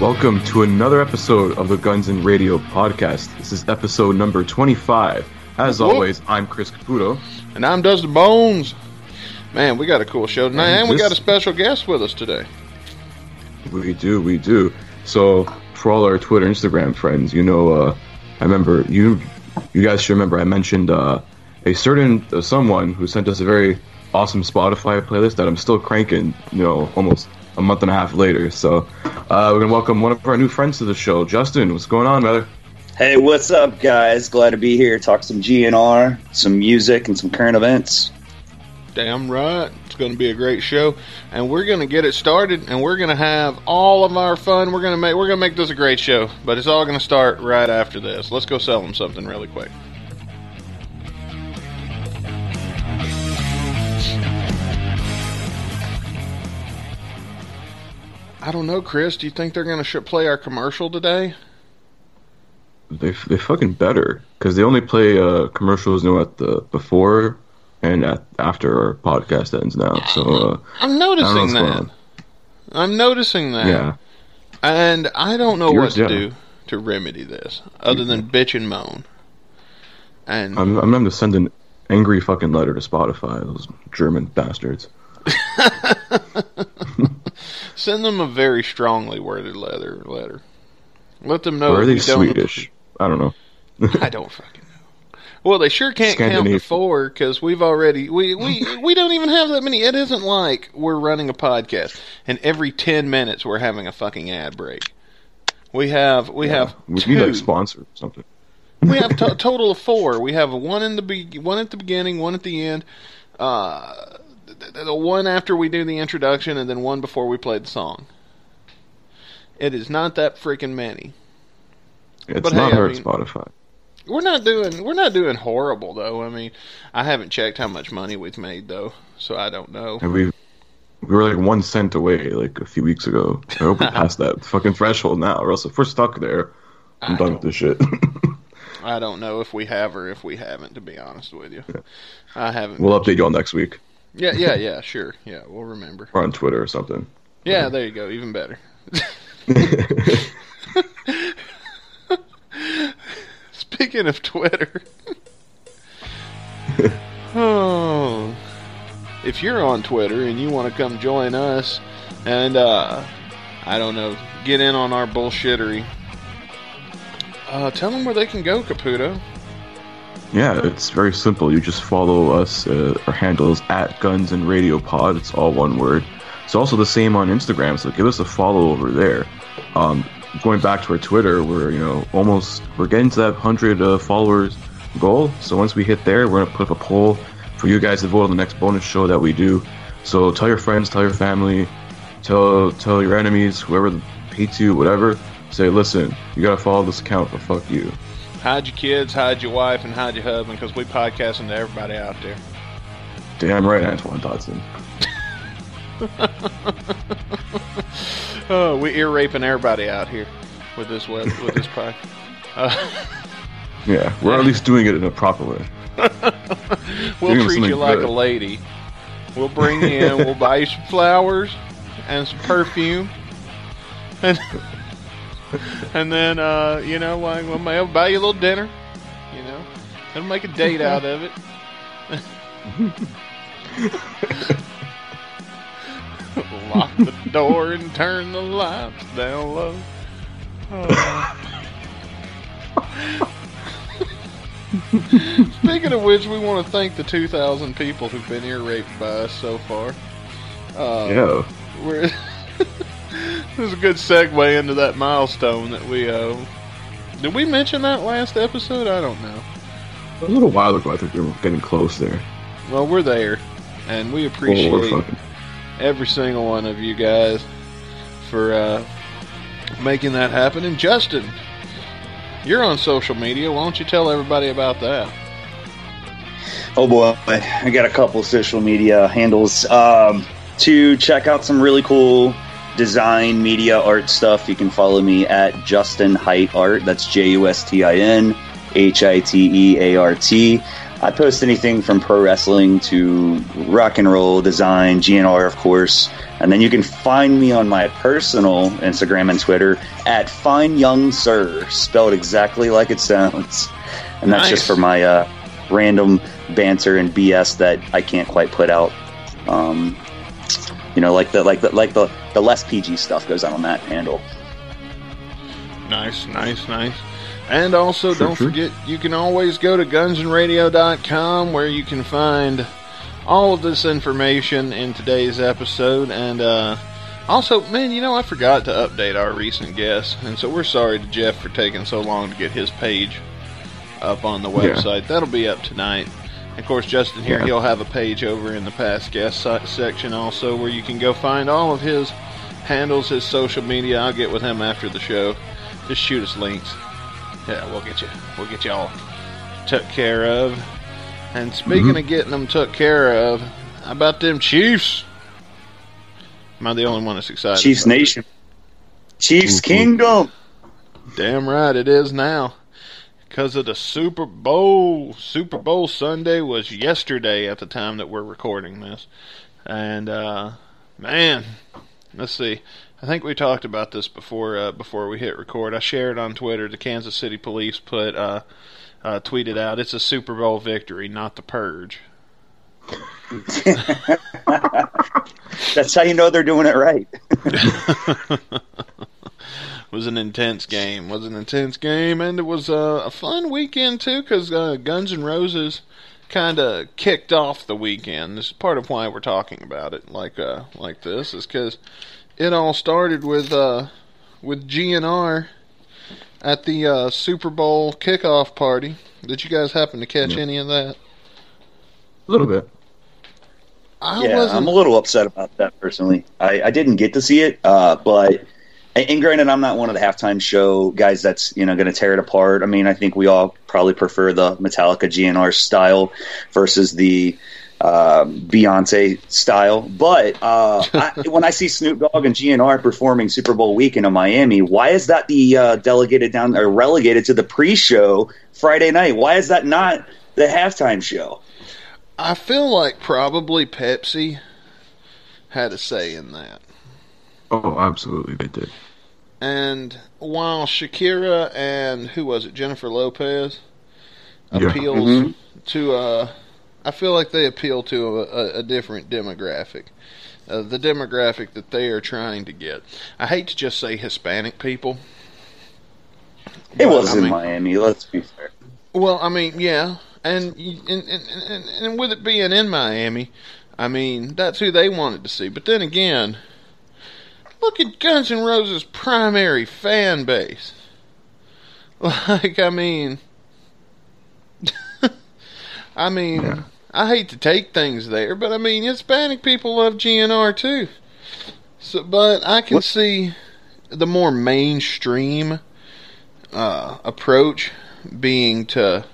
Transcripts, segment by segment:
Welcome to another episode of the Guns and Radio podcast. This is episode number 25. As Whoop. always, I'm Chris Caputo. And I'm Dustin Bones. Man, we got a cool show tonight, And and we this- got a special guest with us today. We do, we do. So, for all our Twitter, Instagram friends, you know, uh, I remember you. You guys should remember I mentioned uh, a certain uh, someone who sent us a very awesome Spotify playlist that I'm still cranking. You know, almost a month and a half later. So, uh, we're gonna welcome one of our new friends to the show, Justin. What's going on, brother? Hey, what's up, guys? Glad to be here. Talk some GNR, some music, and some current events. Damn right. It's going to be a great show, and we're going to get it started, and we're going to have all of our fun. We're going to make we're going to make this a great show, but it's all going to start right after this. Let's go sell them something really quick. I don't know, Chris. Do you think they're going to sh- play our commercial today? They they fucking better because they only play uh, commercials you know at the before and at after our podcast ends now. So uh, I'm I don't know noticing that. I'm noticing that. Yeah, And I don't know Yours, what to yeah. do to remedy this other than bitch and moan. And I'm I'm going to send an angry fucking letter to Spotify. Those German bastards. send them a very strongly worded letter. Letter. Let them know or are they don't Swedish? I don't know. I don't fucking know. Well, they sure can't count to four because we've already we, we we don't even have that many. It isn't like we're running a podcast and every ten minutes we're having a fucking ad break. We have we have we two. need like sponsor or something. we have a total of four. We have one in the be- one at the beginning, one at the end, uh, the, one after we do the introduction, and then one before we play the song. It is not that freaking many. It's But not hey, I mean- Spotify. We're not doing we're not doing horrible though. I mean, I haven't checked how much money we've made though, so I don't know. And we we were like one cent away like a few weeks ago. I hope we passed that fucking threshold now, or else if we're stuck there, I'm I done with this shit. I don't know if we have or if we haven't. To be honest with you, I haven't. we'll update you all next week yeah, yeah, yeah. Sure. Yeah, we'll remember. or on Twitter or something. Yeah, there you go. Even better. Speaking of Twitter, oh, if you're on Twitter and you want to come join us, and uh, I don't know, get in on our bullshittery, uh, tell them where they can go, Caputo. Yeah, it's very simple. You just follow us. Uh, our handle is at Guns and Radio Pod. It's all one word. It's also the same on Instagram, so give us a follow over there. Um, going back to our Twitter, we're you know almost we're getting to that hundred uh, followers goal. So once we hit there, we're gonna put up a poll for you guys to vote on the next bonus show that we do. So tell your friends, tell your family, tell tell your enemies, whoever hates you, whatever. Say, listen, you gotta follow this account, or fuck you. Hide your kids, hide your wife, and hide your husband because we podcasting to everybody out there. Damn right, Antoine Dodson. Oh, we ear raping everybody out here with this web, with this pod. Uh, Yeah, we're at least doing it in a proper way. we'll Doing treat you like good. a lady. We'll bring you in. We'll buy you some flowers and some perfume, and and then uh, you know, like, we'll buy you a little dinner. You know, and make a date out of it. Lock the door and turn the lights down low. Oh. Speaking of which, we want to thank the 2,000 people who've been ear raped by us so far. Uh, Yeah. We're This is a good segue into that milestone that we. Uh, did we mention that last episode? I don't know. A little while ago, I think we were getting close there. Well, we're there, and we appreciate Well, fucking. every single one of you guys for uh, making that happen. And Justin, you're on social media. Why don't you tell everybody about that? Oh boy, I got a couple social media handles. Um, to check out some really cool design, media, art stuff, you can follow me at Justin Hite Art. That's J U S T I N H I T E A R T. I post anything from pro wrestling to rock and roll design, GNR, of course. And then you can find me on my personal Instagram and Twitter at Fine Young Sir, spelled exactly like it sounds. And that's Nice. just for my uh, random banter and BS that I can't quite put out. Um, you know, like the like the like the the less PG stuff goes out on that handle. Nice, nice, nice. And also, Sure, don't sure. forget, you can always go to gunsandradio.com where you can find all of this information in today's episode. And uh, also, man, you know, I forgot to update our recent guest. And so we're sorry to Jeff for taking so long to get his page up on the Yeah. website. That'll be up tonight. Of course, Justin here, Yeah. he'll have a page over in the past guest se- section also where you can go find all of his handles, his social media. I'll get with him after the show. Just shoot us links. Yeah, we'll get you. We'll get you all took care of. And speaking Mhm. of getting them took care of, how about them Chiefs? Am I the only one that's excited? Chiefs? Nation, Chiefs Mhm. Kingdom. Damn right it is now. Because of the Super Bowl. Super Bowl Sunday was yesterday at the time that we're recording this. And, uh, man, let's see. I think we talked about this before uh, before we hit record. I shared on Twitter. The Kansas City Police put uh, uh, tweeted out, "It's a Super Bowl victory, not the purge." That's how you know they're doing it right. was an intense game. Was an intense game, and it was uh, a fun weekend too, because uh, Guns N' Roses kind of kicked off the weekend. This is part of why we're talking about it like uh, like this, is because it all started with uh, with GNR at the uh, Super Bowl kickoff party. Did you guys happen to catch Yeah. any of that? A little bit. I yeah, wasn't. I'm a little upset about that personally. I, I didn't get to see it, uh, but and, granted, I'm not one of the halftime show guys that's you know going to tear it apart. I mean, I think we all probably prefer the Metallica GNR style versus the uh, Beyonce style. But uh, I, when I see Snoop Dogg and GNR performing Super Bowl weekend in Miami, why is that the uh, delegated down or relegated to the pre-show Friday night? Why is that not the halftime show? I feel like probably Pepsi had a say in that. Oh, absolutely, they did. And while Shakira and who was it, Jennifer Lopez, Yeah. appeals Mhm. to, uh, I feel like they appeal to a, a, a different demographic, uh, the demographic that they are trying to get. I hate to just say Hispanic people. It was I in Miami. Let's be fair. Well, I mean, yeah, and and, and and and with it being in Miami, I mean that's who they wanted to see. But then again, look at Guns N' Roses' primary fan base. Like, I mean, I mean, Yeah. I hate to take things there, but I mean, Hispanic people love GNR too. So, but I can What- see the more mainstream uh, approach being to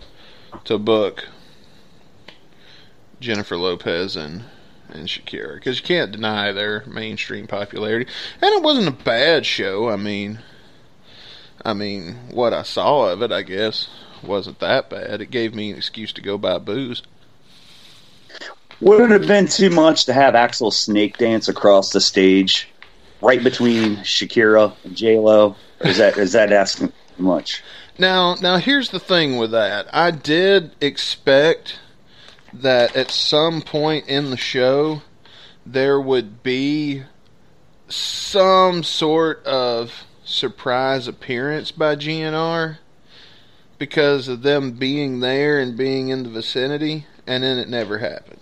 to book Jennifer Lopez and and Shakira because you can't deny their mainstream popularity. And it wasn't a bad show. I mean, I mean, what I saw of it, I guess, wasn't that bad. It gave me an excuse to go buy booze. Would it have been too much to have Axl snake dance across the stage, right between Shakira and J Lo? Is that is that asking too much? Now, now here's the thing with that. I did expect that at some point in the show there would be some sort of surprise appearance by GNR because of them being there and being in the vicinity, and then it never happened.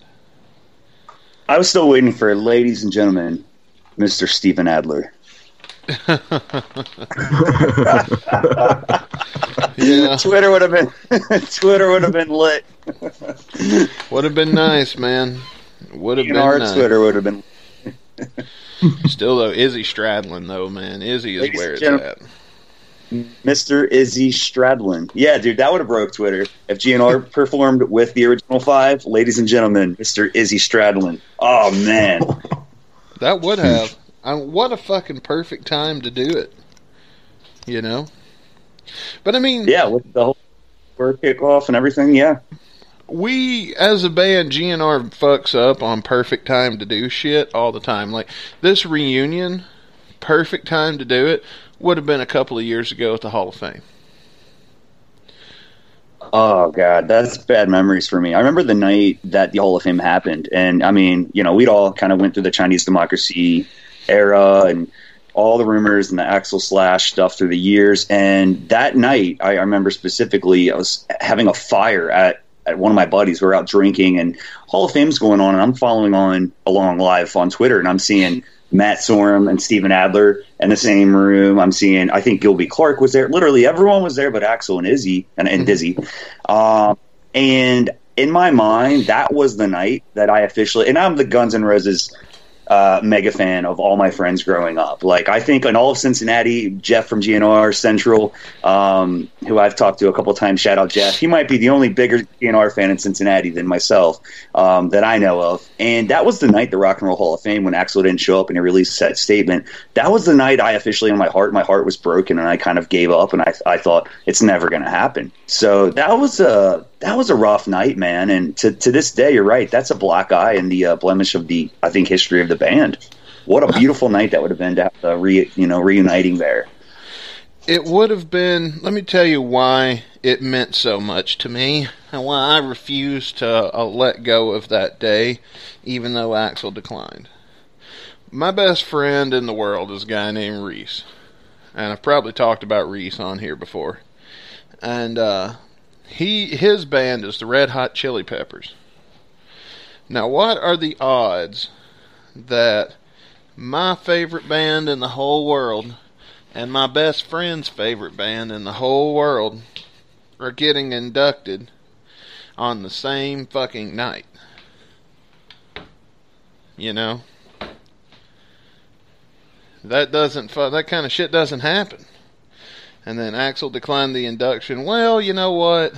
I was still waiting for, ladies and gentlemen, Mr. Steven Adler. Yeah, Twitter would have been Twitter would have been lit. would have been nice, man. Would have been our nice. Twitter would have been. Still though, Izzy Stradlin though, man. Izzy is Ladies where it's at. Mr. Izzy Stradlin. Yeah, dude, that would have broke Twitter if GNR performed with the original five. Ladies and gentlemen, Mr. Izzy Stradlin. Oh man, That would have. I, what a fucking perfect time to do it. You know? But I mean, yeah, with the whole work kickoff and everything. Yeah, we as a band, GNR fucks up on perfect time to do shit all the time. Like this reunion, perfect time to do it would have been a couple of years ago at the Hall of Fame. Oh god, that's bad memories for me. I remember the night that the Hall of Fame happened, and I mean, you know, we'd all kind of went through the Chinese democracy era and all the rumors and the Axl Slash stuff through the years. And that night, I, I remember specifically, I was having a fire at at one of my buddies. We were out drinking, and Hall of Fame's going on, and I'm following on along live on Twitter, and I'm seeing Matt Sorum and Steven Adler in the same room. I'm seeing, I think Gilby Clarke was there. Literally everyone was there, but Axl and Izzy and, and Dizzy. Um, and in my mind, that was the night that I officially, and I'm the Guns N' Roses uh, mega fan of all my friends growing up. Like I think in all of Cincinnati, Jeff from GNR Central, um, who I've talked to a couple times, shout out Jeff. He might be the only bigger GNR fan in Cincinnati than myself um, that I know of. And that was the night the Rock and Roll Hall of Fame when Axl didn't show up and he released that statement. That was the night I officially, in my heart, my heart was broken and I kind of gave up and I, I thought it's never going to happen. So that was a that was a rough night, man. And to to this day, you're right. That's a black eye and the uh, blemish of the I think history of the band. What a beautiful night that would have been to have the re, you know reuniting there. It would have been. Let me tell you why it meant so much to me, and why I refused to uh, let go of that day, even though Axl declined. My best friend in the world is a guy named Reese, and I've probably talked about Reese on here before. And uh, he his band is the Red Hot Chili Peppers. Now, what are the odds that my favorite band in the whole world and my best friend's favorite band in the whole world are getting inducted on the same fucking night. You know? That doesn't that kind of shit doesn't happen. And then Axl declined the induction. Well, you know what?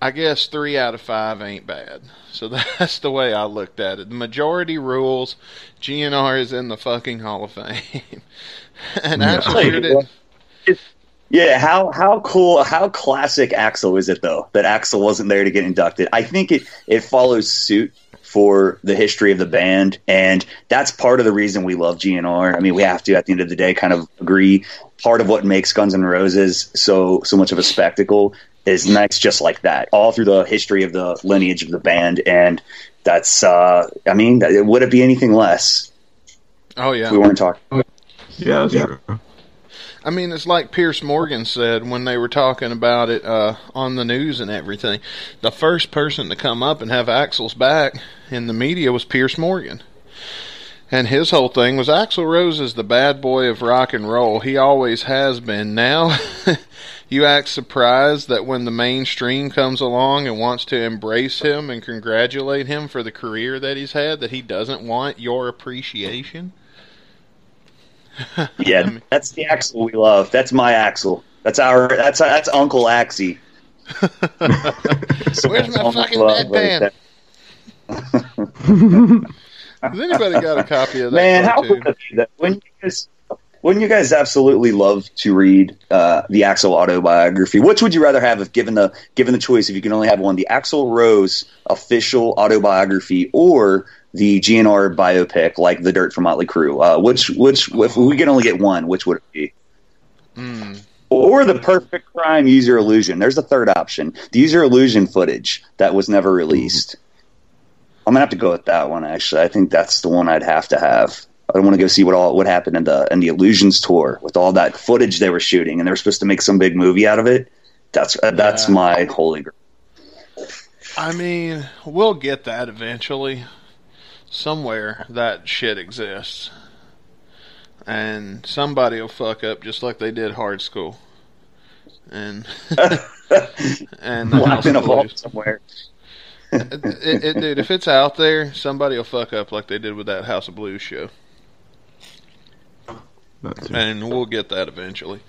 I guess 3 out of 5 ain't bad. So that's the way I looked at it. The majority rules. GNR is in the fucking Hall of Fame. and Axl Like, sure did. Yeah, how how cool, how classic Axl is it though that Axl wasn't there to get inducted? I think it it follows suit for the history of the band, and that's part of the reason we love GNR. I mean, we have to at the end of the day kind of agree. Part of what makes Guns N' Roses so so much of a spectacle is next just like that, all through the history of the lineage of the band, and that's uh, I mean, would it be anything less? Oh, if yeah. We weren't talking. Yeah, that's true. I mean, it's like Piers Morgan said when they were talking about it uh, on the news and everything. The first person to come up and have Axl's back in the media was Piers Morgan. And his whole thing was Axl Rose is the bad boy of rock and roll. He always has been. Now, you act surprised that when the mainstream comes along and wants to embrace him and congratulate him for the career that he's had, that he doesn't want your appreciation. Yeah, that's the Axl we love. That's my Axl. That's our. That's that's Uncle Axie. Where's my fucking love bedpan? Has anybody got a copy of that? Man, how cool is that? When you guys, wouldn't you guys absolutely love to read uh, the Axl autobiography? Which would you rather have if given the given the choice? If you can only have one, the Axl Rose official autobiography or the GNR biopic, like The Dirt from Motley Crue? Uh, which which if we could only get one, which would it be? Hmm. Or the perfect crime Use Your Illusion. There's a third option. The Use Your Illusion footage that was never released. I'm gonna have to go with that one. Actually, I think that's the one I'd have to have. I don't want to go see what all what happened in the in the Illusions tour with all that footage they were shooting, and they were supposed to make some big movie out of it. That's uh, that's Yeah. my holy grail. I mean, we'll get that eventually. Somewhere that shit exists. and somebody will fuck up just like they did Hard School, and and the House in a vault somewhere. It, it, it- dude, if it's out there, somebody will fuck up like they did with that House of Blues show. And we'll get that eventually.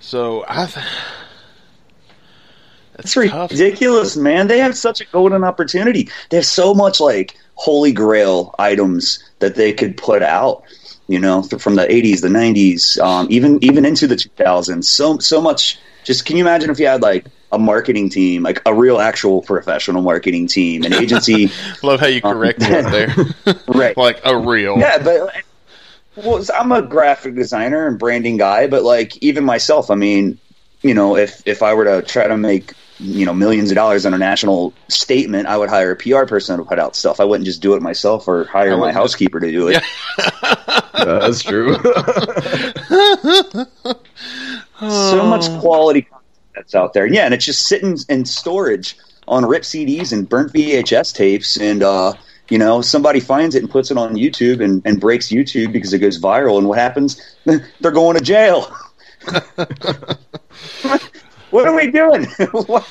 So I. Th- It's ridiculous, man. They have such a golden opportunity. They have so much like holy grail items that they could put out. You know, th- from the '80s, the '90s, um, even even into the 2000s. So so much. Just can you imagine if you had like a marketing team, like a real actual professional marketing team, an agency, Love how you corrected it there. right? like a real. Yeah, but well, I'm a graphic designer and branding guy, but like even myself, I mean, you know, if if I were to try to make you know millions of dollars on a national statement, I would hire a PR person to put out stuff. I wouldn't just do it myself or hire my housekeeper to do it. Yeah, that's true. So much quality content that's out there. Yeah, and it's just sitting in storage on rip CDs and burnt VHS tapes, and uh, you know somebody finds it and puts it on YouTube and, and breaks YouTube because it goes viral. And what happens? They're going to jail. what are we doing? What-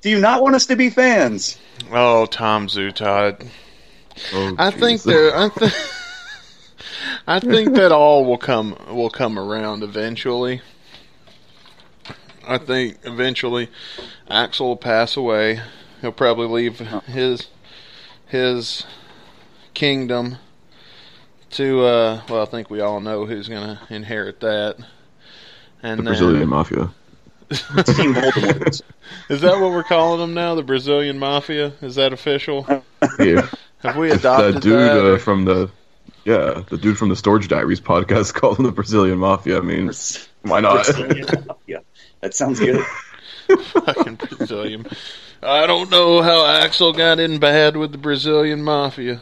Do you not want us to be fans? Oh, Tom Zutaut. Oh, I think jeez. there. I, th- I think that all will come will come around eventually. I think eventually Axl will pass away. He'll probably leave oh. his his kingdom to uh well I think we all know who's gonna inherit that. And the then Brazilian mafia. Team Voldemort. is that what we're calling them now? The Brazilian mafia? Is that official? Yeah, Have we adopted that dude that? uh, from the yeah, the dude from the Storage Diaries podcast called him the Brazilian mafia. I mean, why not? yeah, that sounds good. fucking Brazilian. I don't know how Axl got in bad with the Brazilian mafia.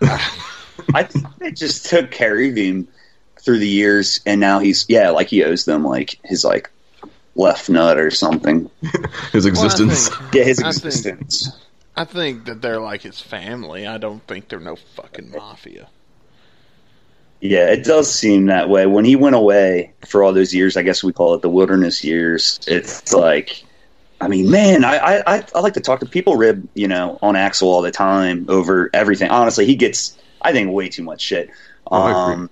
I think they just took care of him through the years, and now he's yeah, like he owes them like his like left nut or something. His existence. Well, think, Yeah, his I think- existence. I think that they're like his family. I don't think they're no fucking mafia. Yeah, it does seem that way. When he went away for all those years, I guess we call it the wilderness years. It's like, I mean, man, I I, I- like to talk to people, rib, you know, on Axl all the time over everything. Honestly, he gets, I think, way too much shit. Oh. Um,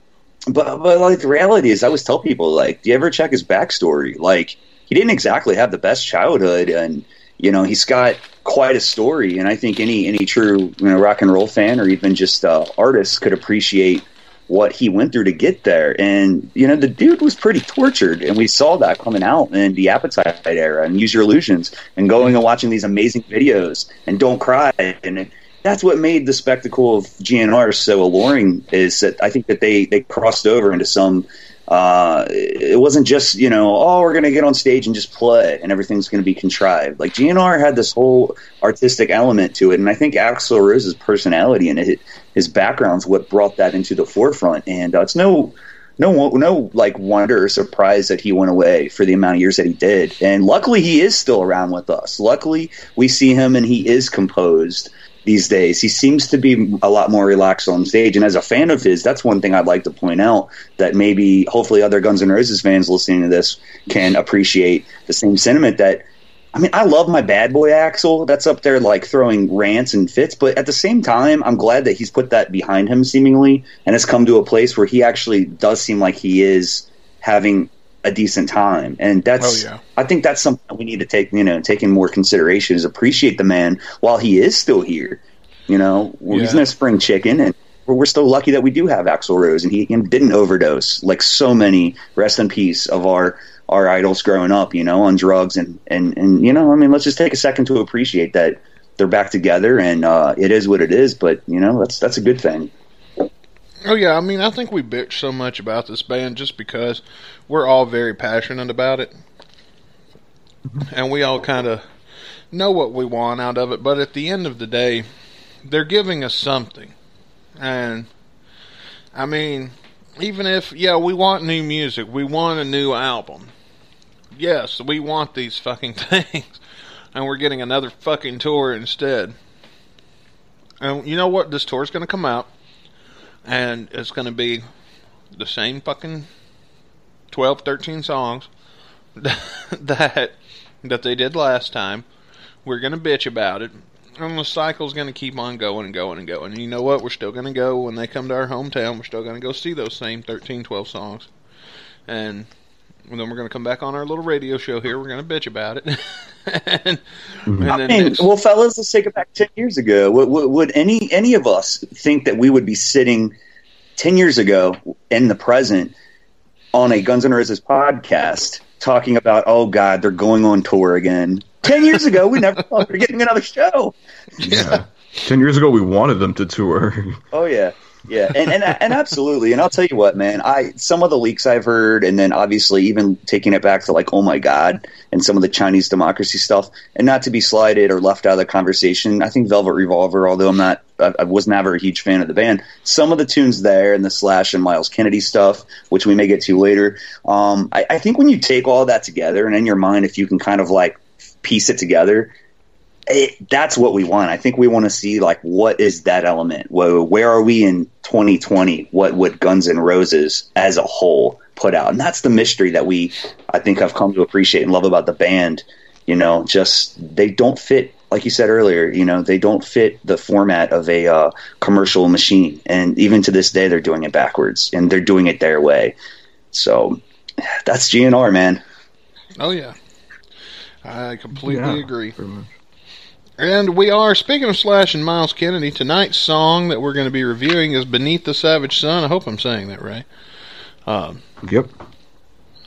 but but like the reality is, I always tell people like, do you ever check his backstory? Like, he didn't exactly have the best childhood, and you know, he's got quite a story. And I think any any true you know rock and roll fan or even just uh, artist could appreciate what he went through to get there. And you know, the dude was pretty tortured, and we saw that coming out in the Appetite era and Use Your Illusions, and going and watching these amazing videos and Don't Cry, and that's what made the spectacle of GNR so alluring. Is that I think that they they crossed over into some. Uh, it wasn't just you know oh we're gonna get on stage and just play and everything's gonna be contrived. Like GNR had this whole artistic element to it, and I think Axl Rose's personality and his, his background's what brought that into the forefront. And uh, it's no no no like wonder or surprise that he went away for the amount of years that he did. And luckily he is still around with us. Luckily we see him and he is composed these days. He seems to be a lot more relaxed on stage. And as a fan of his, that's one thing I'd like to point out that maybe hopefully other Guns N' Roses fans listening to this can appreciate the same sentiment that I mean, I love my bad boy Axl. That's up there like throwing rants and fits, but at the same time, I'm glad that he's put that behind him seemingly and has come to a place where he actually does seem like he is having a decent time. And that's Oh, yeah. I think that's something we need to take, you know, take in more consideration is appreciate the man while he is still here. You know, he's Yeah. no spring chicken and we're, we're still lucky that we do have Axl Rose and he didn't overdose like so many rest in peace of our our idols growing up, you know, on drugs and and and you know, I mean, let's just take a second to appreciate that they're back together and uh, it is what it is. But you know, that's that's a good thing. Oh yeah, I mean, I think we bitch so much about this band just because we're all very passionate about it, and we all kind of know what we want out of it. But at the end of the day, they're giving us something, and I mean, even if yeah, we want new music, we want a new album. Yes, we want these fucking things, and we're getting another fucking tour instead. And you know what? This tour's going to come out and it's going to be the same fucking 12, 13 songs that that they did last time. We're gonna bitch about it, and the cycle's gonna keep on going and going and going. And you know what? We're still gonna go when they come to our hometown. We're still gonna go see those same 13, 12 songs, and and then we're going to come back on our little radio show here. We're going to bitch about it. and, Mm-hmm. and I then mean, next- well, fellas, let's take it back ten years ago. Would, would, would any any of us think that we would be sitting ten years ago in the present on a Guns N' Roses podcast talking about, oh God, they're going on tour again? Ten years ago, we never thought we were getting another show. Yeah. Ten years ago, we wanted them to tour. Oh yeah, yeah, and and and absolutely. And I'll tell you what, man. I some of the leaks I've heard, and then obviously even taking it back to like, oh my god, and some of the Chinese democracy stuff. And not to be slighted or left out of the conversation, I think Velvet Revolver, although I'm not, I, I was never a huge fan of the band. Some of the tunes there and the Slash and Myles Kennedy stuff, which we may get to later. Um, I, I think when you take all that together, and in your mind, if you can kind of like piece it together, it, that's what we want. I think we want to see like what is that element? Where, where are we in 2020? What would Guns N' Roses as a whole put out? And that's the mystery that we, I think, have come to appreciate and love about the band. You know, just they don't fit, like you said earlier. You know, they don't fit the format of a uh, commercial machine, and even to this day, they're doing it backwards, and they're doing it their way. So that's GNR, man. oh yeah, I completely Yeah, agree. Pretty much. And we are speaking of Slash and Myles Kennedy. Tonight's song that we're going to be reviewing is "Beneath the Savage Sun." I hope I'm saying that right. Um, Yep.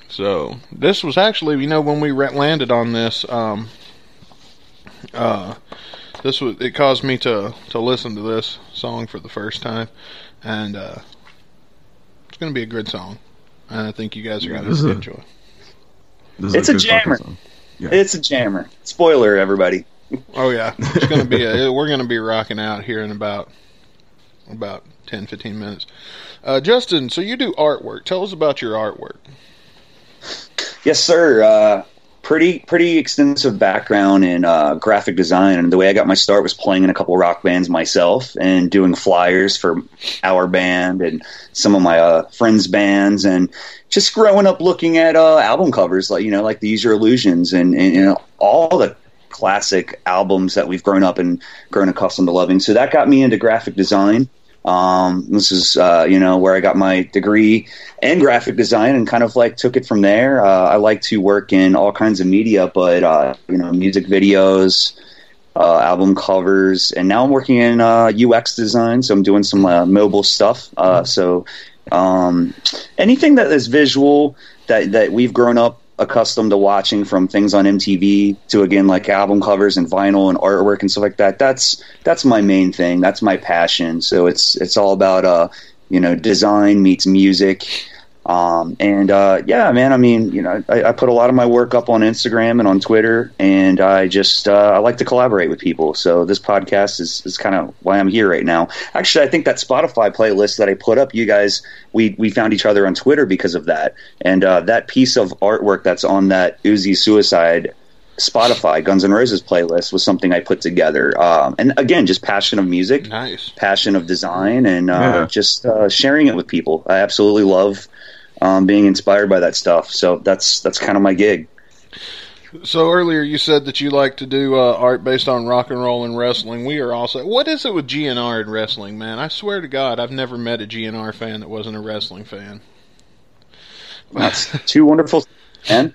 So this was actually, you know, when we re- landed on this, um, uh, this was it caused me to to listen to this song for the first time, and uh, it's going to be a good song, and I think you guys are Yeah, going to enjoy. This It's a good fucking jammer. Yeah. It's a jammer. Spoiler, everybody. Oh yeah, it's to be a, we're to be rocking out here in about about 10, 15 minutes. Uh, Justin, so you do artwork. Tell us about your artwork. Yes, sir. Uh, pretty pretty extensive background in uh, graphic design, and the way I got my start was playing in a couple rock bands myself and doing flyers for our band and some of my uh, friends' bands, and just growing up looking at uh, album covers, like you know, like the Use Your Illusions and, and know, all the classic albums that we've grown up and grown accustomed to loving. So that got me into graphic design. Um, this is, uh, you know, where I got my degree in graphic design and kind of like took it from there. Uh, I like to work in all kinds of media, but, uh, you know, music videos, uh, album covers, and now I'm working in uh, UX design. So I'm doing some uh, mobile stuff. Uh, so um, anything that is visual that, that we've grown up accustomed to watching from things on MTV to again like album covers and vinyl and artwork and stuff like that. That's that's my main thing. That's my passion. So it's it's all about uh you know design meets music. Um, and uh, yeah, man. I mean, you know, I, I put a lot of my work up on Instagram and on Twitter, and I just uh, I like to collaborate with people. So this podcast is, is kind of why I'm here right now. Actually, I think that Spotify playlist that I put up, you guys, we we found each other on Twitter because of that, and uh, that piece of artwork that's on that Uzi Suicide Spotify Guns N' Roses playlist was something I put together. Um, and again, just passion of music Nice. passion of design and uh, Yeah. just uh, sharing it with people. I absolutely love um, being inspired by that stuff. So that's that's kind of my gig. So earlier you said that you like to do uh, art based on rock and roll and wrestling. We are also. What is it with GNR and wrestling, man? I swear to God, I've never met a GNR fan that wasn't a wrestling fan. That's two wonderful, and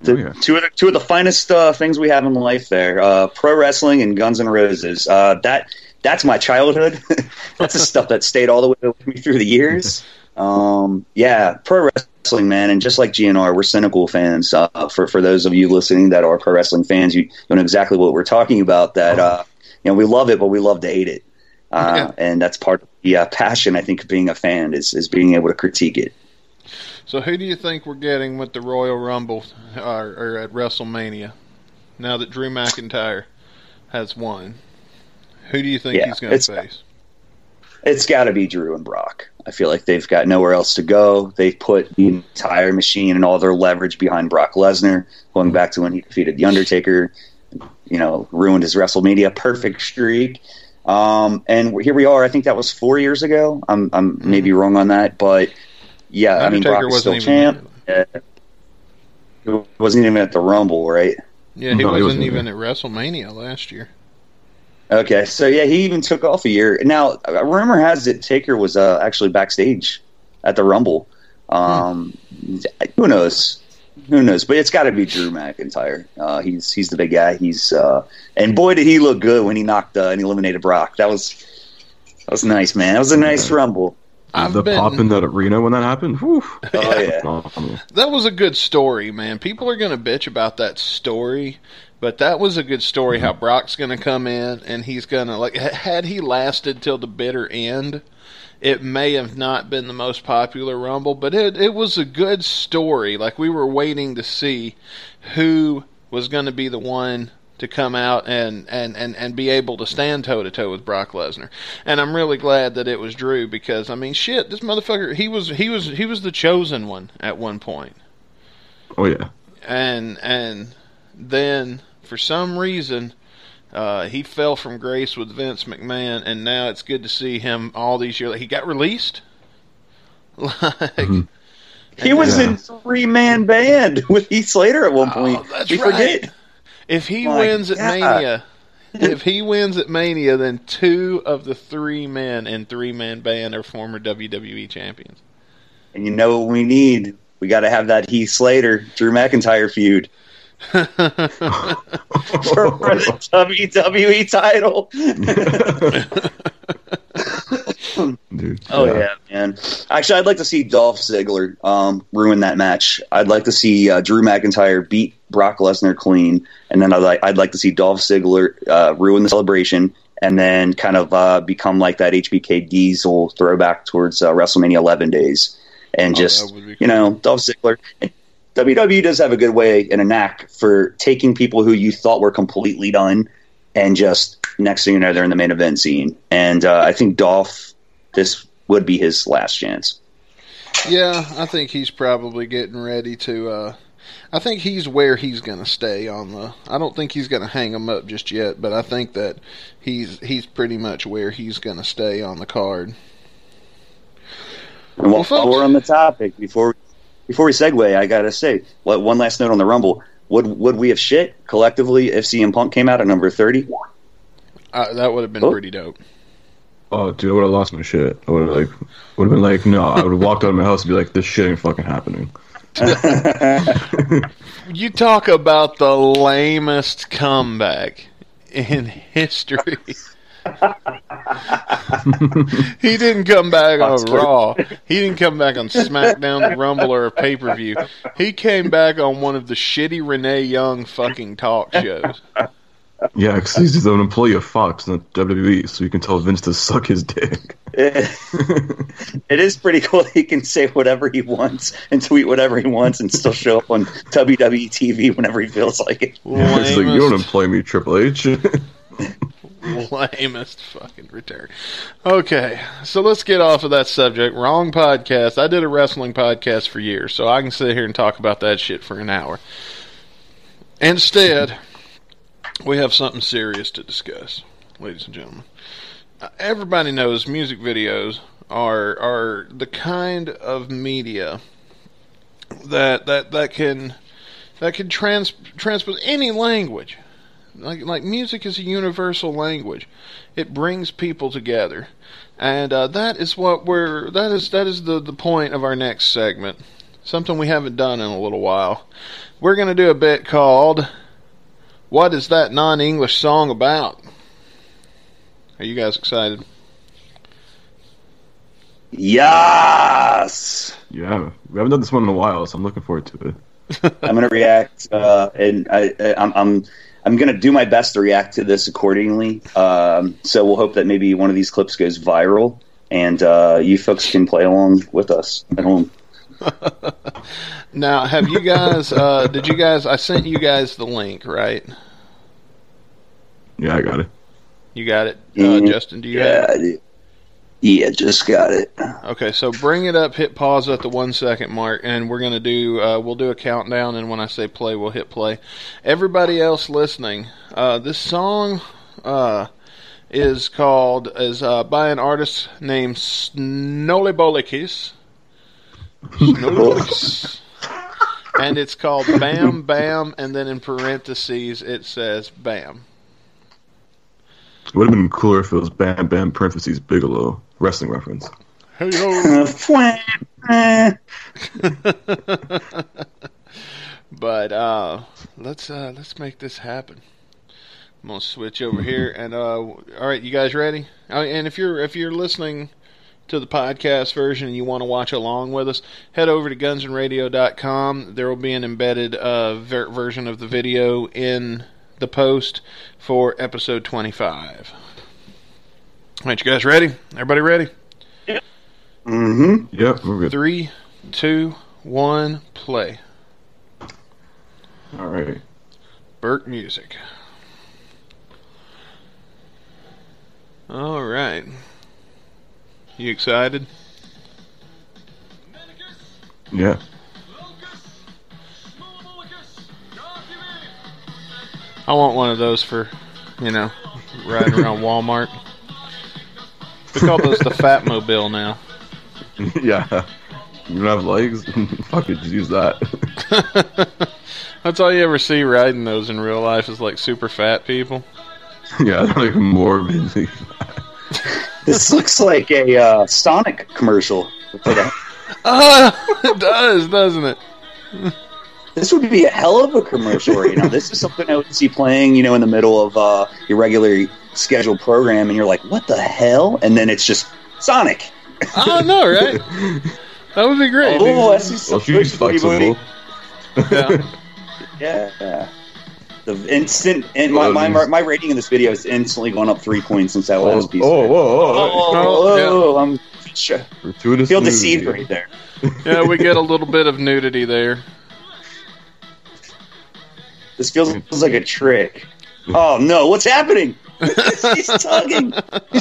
The, Oh, yeah. Two of the two of the finest uh, things we have in life. There, uh, pro wrestling and Guns N' Roses. Uh, that that's my childhood. that's the stuff that stayed all the way with me through the years. Um, yeah, pro wrestling, man, and just like GNR, we're cynical fans. Uh, for for those of you listening that are pro wrestling fans, you, you know exactly what we're talking about. That uh, you know we love it, but we love to hate it, uh, and that's part of the uh, passion. I think of being a fan is is being able to critique it. So who do you think we're getting with the Royal Rumble or, or at WrestleMania? Now that Drew McIntyre has won, who do you think Yeah, he's going to face? It's got to be Drew and Brock. I feel like they've got nowhere else to go. They've put the entire machine and all their leverage behind Brock Lesnar, going back to when he defeated The Undertaker, you know, ruined his WrestleMania perfect streak. Um, and here we are. I think that was four years ago. I'm, I'm maybe wrong on that, but Yeah, I mean, Brock is still wasn't even champ. Yeah. He wasn't even at the Rumble, right? Yeah, he No, wasn't wasn't even at WrestleMania last year. Okay, so yeah, he even took off a year. Now, uh, rumor has it Taker was uh, actually backstage at the Rumble. Um, Who knows? Who knows? But it's got to be Drew McIntyre. Uh, he's he's the big guy. He's uh, and boy did he look good when he knocked uh, and eliminated Brock. That was that was nice, man. That was a nice Rumble. I've the been- pop in that arena when that happened. Whew. Oh yeah. That was a good story, man. People are going to bitch about that story, but that was a good story. How mm-hmm. Brock's going to come in and he's going to like. Had he lasted till the bitter end, it may have not been the most popular Rumble, but it it was a good story. Like we were waiting to see who was going to be the one to come out and, and, and, and be able to stand toe to toe with Brock Lesnar. And I'm really glad that it was Drew because I mean shit, this motherfucker he was he was he was the chosen one at one point. Oh yeah. And and then for some reason uh, he fell from grace with Vince McMahon, and now it's good to see him all these years. He got released. Like, He was Yeah. in three man band with Heath Slater at one point. Oh, that's we right. forget. If he My wins at Mania, if he wins at Mania, then two of the three men in three man band are former WWE champions. And you know what we need? We got to have that Heath Slater Drew McIntyre feud for, the WWE title. Dude. Oh yeah. man. Actually, I'd like to see Dolph Ziggler um, ruin that match. I'd like to see uh, Drew McIntyre beat Brock Lesnar clean, and then I'd like I'd like to see Dolph Ziggler uh, ruin the celebration, and then kind of uh, become like that HBK Diesel throwback towards uh, WrestleMania 11 days, and Oh, just be you know Dolph Ziggler. WWE does have a good way and a knack for taking people who you thought were completely done, and just next thing you know they're in the main event scene. And uh, I think Dolph this would be his last chance. Yeah, I think he's probably getting ready to. uh I think he's where he's going to stay on the. I don't think he's going to hang him up just yet, but I think that he's he's pretty much where he's going to stay on the card. And while, Well, folks- while we're on the topic, before before we segue, I gotta say, what one last note on the Rumble: would would we have shit collectively if CM Punk came out at number thirty? Uh, that would have been Oh. pretty dope. Oh, dude, I would have lost my shit. I would have like, would have been like, no. I would have walked out of my house and be like, this shit ain't fucking happening. You talk about the lamest comeback in history. he didn't come back on Raw. He didn't come back on SmackDown, the Rumble, or a pay per view. He came back on one of the shitty Renee Young fucking talk shows. Yeah, because he's an employee of Fox, not WWE, so you can tell Vince to suck his dick. it is pretty cool. He can say whatever he wants and tweet whatever he wants and still show up on WWE TV whenever he feels like it. it's like, you don't employ me, Triple H. lamest fucking return. Okay, so let's get off of that subject. Wrong podcast. I did a wrestling podcast for years, so I can sit here and talk about that shit for an hour. Instead, we have something serious to discuss, ladies and gentlemen. Uh, Everybody knows music videos are are the kind of media that that that can that can trans transpose any language. Like like music is a universal language. It brings people together, and uh, that is what we're that is that is the the point of our next segment. Something we haven't done in a little while. We're gonna do a bit called "What is that non-English song about?" Are you guys excited? Yes, yeah, we haven't done this one in a while, so I'm looking forward to it. I'm gonna react, uh, and I, I, I'm. I'm I'm going to do my best to react to this accordingly. Um, so we'll hope that maybe one of these clips goes viral, and uh, you folks can play along with us at home. Now, have you guys? uh, did you guys? I sent you guys the link, right? Yeah, I got it. You got it, uh, Mhm. Justin. Do you have? Yeah, it? I do. yeah, just got it. Okay, so bring it up, hit pause at the one second mark, and we're gonna do. Uh, we'll do a countdown, and when I say play, we'll hit play. Everybody else listening, uh, this song uh, is called is uh, by an artist named Snolly Bolikis, Snooze. and it's called Bam Bam, and then in parentheses it says Bam. It would have been cooler if it was Bam Bam parentheses Bigelow wrestling reference. Hey but uh, let's uh, let's make this happen. I'm gonna switch over here, and uh, all right, you guys ready? Uh, and if you're if you're listening to the podcast version and you want to watch along with us, head over to gunsandradio.com. There will be an embedded uh, ver- version of the video in the post for episode 25. All right, you guys ready? Everybody ready? Mm-hmm. Yep, we're good. Three, two, one, play. All right. Burt music. All right. You excited? Yeah. I want one of those for, you know, riding around Walmart. We call those the Fat Mobile now. yeah. You don't have legs? Fuck it, just use that. That's all you ever see riding those in real life is like super fat people. yeah, they're like morbidly. This looks like a uh, Sonic commercial. For Ah, it does, doesn't it? This would be a hell of a commercial right now. This is something I would see playing, you know, in the middle of uh, your regular scheduled program, and you're like, "What the hell?" And then it's just Sonic. I don't know, right? That would be great. Oh, I see some Well, she's flexible. Booty. Yeah. Yeah. The instant and my, my my rating in this video is instantly going up three points since that Oh, last piece. Oh, whoa, whoa, whoa. Oh, Oh, whoa, oh, I'm sh- feel nudity. deceived right there. Yeah, we get a little bit of nudity there. This feels like a trick. Oh no, what's happening? He's tugging.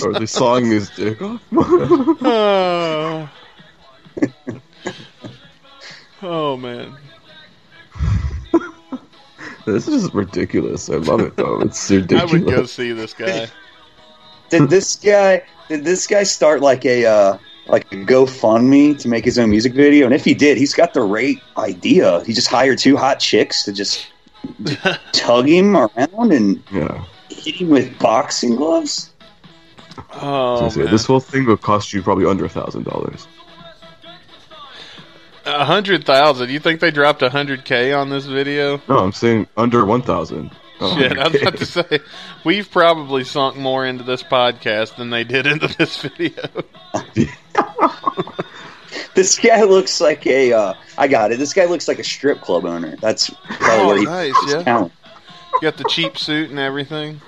Or they sawing his dick off. Oh. oh man. this is ridiculous. I love it though. It's ridiculous. I ridiculous. would go see this guy. Did this guy? Did this guy start like a uh, like a GoFundMe to make his own music video? And if he did, he's got the right idea. He just hired two hot chicks to just tug him around and Yeah. hit him with boxing gloves. Oh, So, yeah, man. this whole thing will cost you probably under a thousand dollars. A hundred thousand. You think they dropped a hundred k on this video? No, I'm saying under one thousand. Oh, Shit, I was about to say we've probably sunk more into this podcast than they did into this video. This guy looks like a. Uh, I got it. This guy looks like a strip club owner. That's probably Oh, where he nice, his yeah. talent. Got the cheap suit and everything.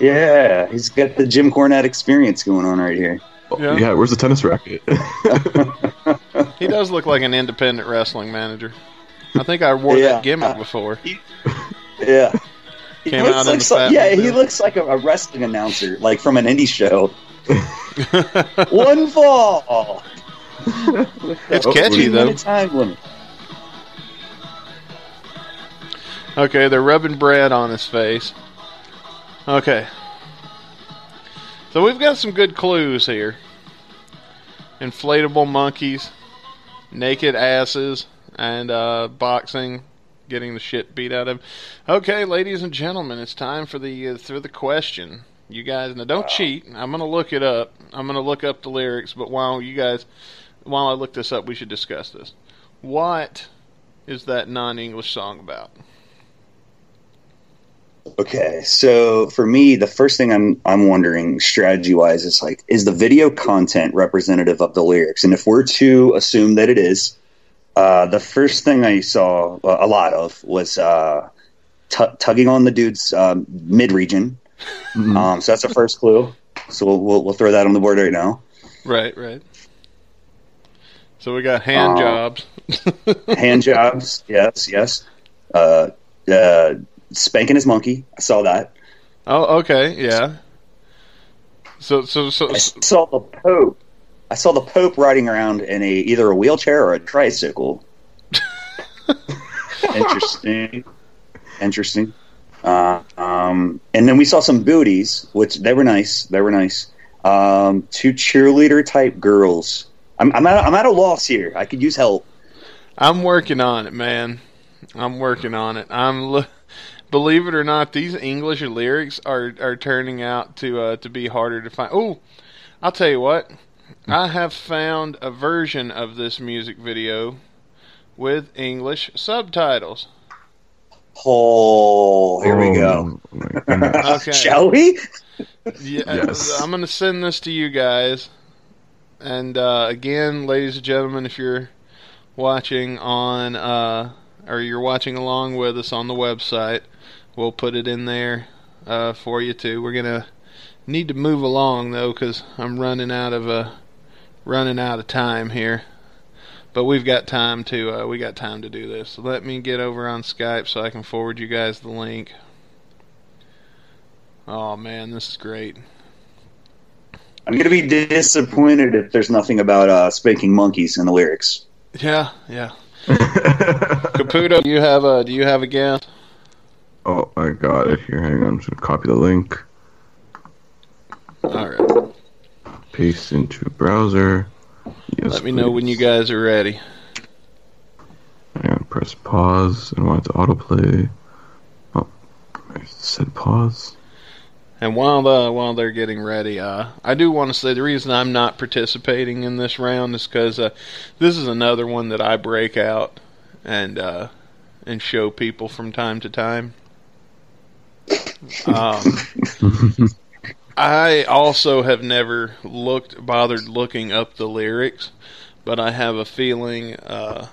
Yeah, he's got the Jim Cornette experience going on right here. Yeah. yeah. where's the tennis racket? He does look like an independent wrestling manager. I think I wore Yeah. that gimmick before. Yeah. He Came looks out in like the some- Fat yeah, he looks like a, a wrestling announcer, like from an indie show. One fall. It's Oh, catchy though. Minute time. Okay, they're rubbing bread on his face. Okay. So we've got some good clues here. Inflatable monkeys, naked asses, and uh, boxing, getting the shit beat out of him. Okay, ladies and gentlemen, it's time for the uh, for the question. You guys now don't cheat. I'm gonna look it up. I'm gonna look up the lyrics. But while you guys, while I look this up, we should discuss this. What is that non-English song about? Okay, so for me, the first thing I'm I'm wondering strategy wise is like, is the video content representative of the lyrics? And if we're to assume that it is, uh, the first thing I saw uh, a lot of was uh, tu tugging on the dude's um, mid region. Um, so that's the first clue. So we'll, we'll we'll throw that on the board right now. Right, right. So we got hand Uh, jobs. Hand jobs, yes, yes. Uh, uh, spanking his monkey, I saw that. Oh, okay, yeah. So, so, so, I saw the Pope. I saw the Pope riding around in a either a wheelchair or a tricycle. Interesting. Interesting. Uh, um, and then we saw some booties, which they were nice. They were nice. Um, two cheerleader type girls I'm I'm at, I'm at a loss here. I could use help. I'm working on it, man. I'm working on it. I'm lo- believe it or not, these English lyrics are are turning out to uh, to be harder to find. Oh, I'll tell you what. I have found a version of this music video with English subtitles. Oh, here we go. Oh, my goodness. Okay. Shall we? Yeah, Yes. I'm going to send this to you guys. And uh, again, ladies and gentlemen, if you're watching on uh, or you're watching along with us on the website, we'll put it in there uh, for you too. We're gonna need to move along though, because I'm running out of uh, running out of time here. But we've got time to uh, we got time to do this. So let me get over on Skype so I can forward you guys the link. Oh man, this is great. I'm gonna be disappointed if there's nothing about uh, spanking monkeys in the lyrics. Yeah, yeah. Caputo, do you have a do you have a guess? oh, I got it here. Hang on. I'm just gonna copy the link, All right. paste into browser. Yes, Let me know when you guys are ready. And press pause and want it to autoplay. Oh, I said pause. And while the while they're getting ready, uh, I do want to say the reason I'm not participating in this round is because uh, this is another one that I break out and uh, and show people from time to time. Um, I also have never looked bothered looking up the lyrics, but I have a feeling uh,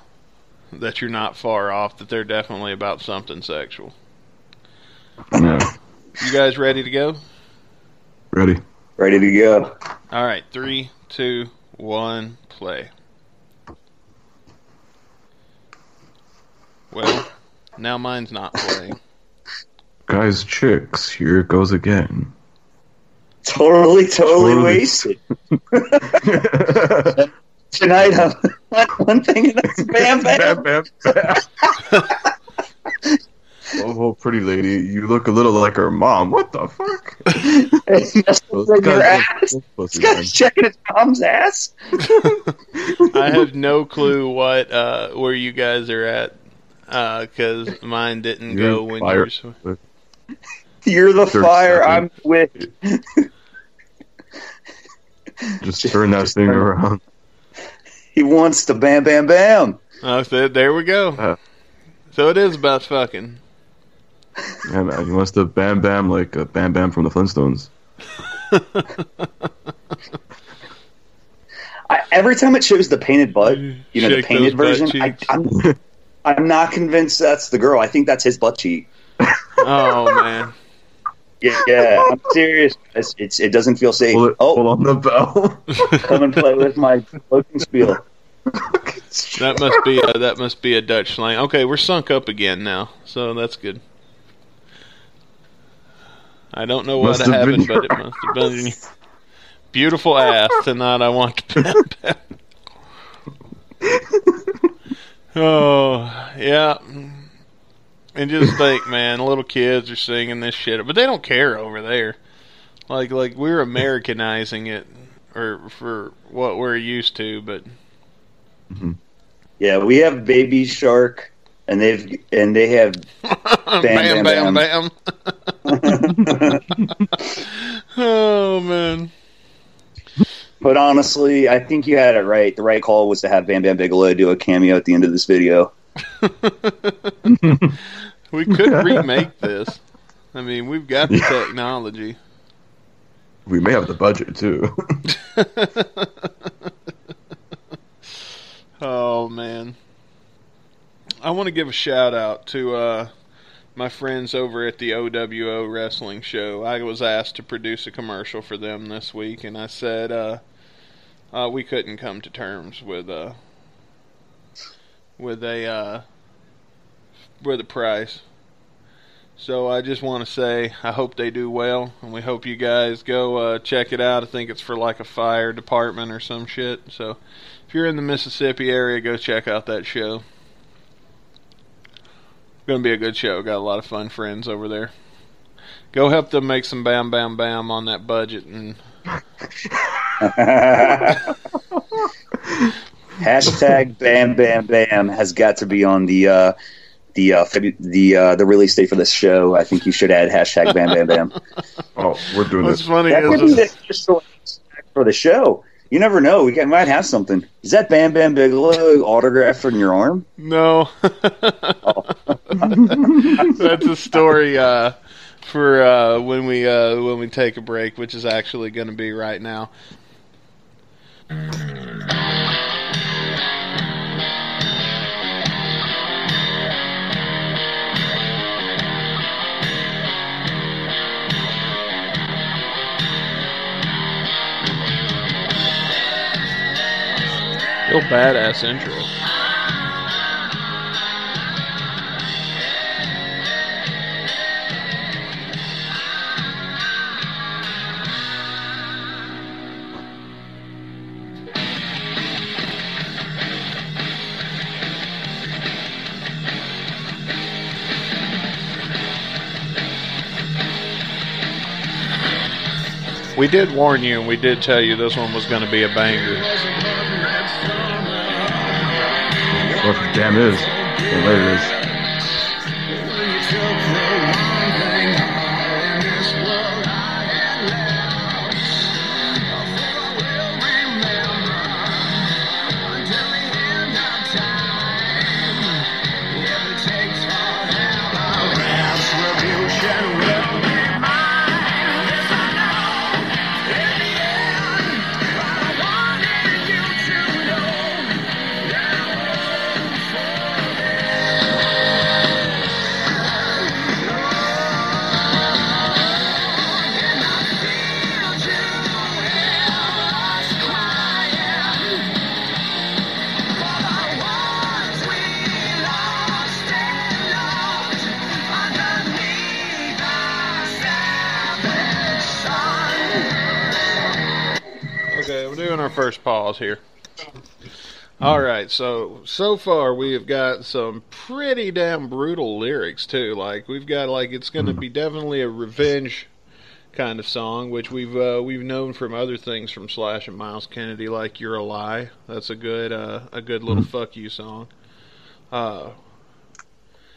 that you're not far off. That they're definitely about something sexual. Yeah, You guys ready to go? ready. Ready to go. All right, three, two, one, play. Well, now mine's not playing. Guys, chicks, here it goes again. Totally, totally, Totally. wasted. Tonight, I'm one thing and that's bam, bam. bam, bam. oh, oh, pretty lady, you look a little like her mom. What the fuck? That's Those in ass. This guy's checking his mom's ass. I have no clue what uh, where you guys are at because mine didn't You're go when fire- yours. You're the Third fire. second. I'm with. Just turn that thing around. He wants to bam, bam, bam. Oh, so there we go. Uh. So it is about fucking. Yeah, uh, man, he wants to bam bam like a bam bam from the Flintstones. I, every time it shows the painted butt, you know, the painted version, I, cheeks. I'm, I'm not convinced that's the girl. I think that's his butt cheek. Oh man. Yeah, yeah I'm serious. It's, it's it doesn't feel safe. Pull, it, oh, pull on the bell. come and play with my floating spiel. That must be a, that must be a Dutch slang. Okay, we're sunk up again now, so that's good. I don't know what Must have been happened, but it must have been your beautiful ass tonight. I want to pat back. Oh yeah, and just think, man, little kids are singing this shit, but they don't care over there. Like like we're Americanizing it, or for what we're used to, but. Mm-hmm. Yeah, we have Baby Shark, and they've and they have bam, bam, bam, bam. Oh man. But honestly, I think you had it right. The right call was to have Bam Bam Bigelow do a cameo at the end of this video. We could remake this. I mean, we've got the technology. we may have the budget too. Oh man. I want to give a shout out to uh, my friends over at the OWO Wrestling Show. I was asked to produce a commercial for them this week, and I said uh, uh, we couldn't come to terms with uh, with a uh, with a price. So I just want to say I hope they do well, and we hope you guys go uh, check it out. I think it's for like a fire department or some shit. So if you're in the Mississippi area, go check out that show. Gonna be a good show. Got a lot of fun friends over there. Go help them make some bam bam bam on that budget and Hashtag Bam Bam Bam has got to be on the uh, the uh, Febu- the uh, the release date for this show. I think you should add hashtag Bam Bam Bam. Oh, we're doing What's this. funny that could be is the official for the show. You never know. We might have something. Is that Bam Bam Bigelow autograph on your arm? no. That's a story uh, for uh, when we uh, when we take a break, which is actually going to be right now. Real badass intro. We did warn you, and we did tell you this one was going to be a banger. Damn is? And there it is. Pause here. All right, so so far we have got some pretty damn brutal lyrics too. Like we've got like it's going to be definitely a revenge kind of song, which we've uh, we've known from other things from Slash and Myles Kennedy, like "You're a Lie." That's a good uh, a good little fuck you song. Uh,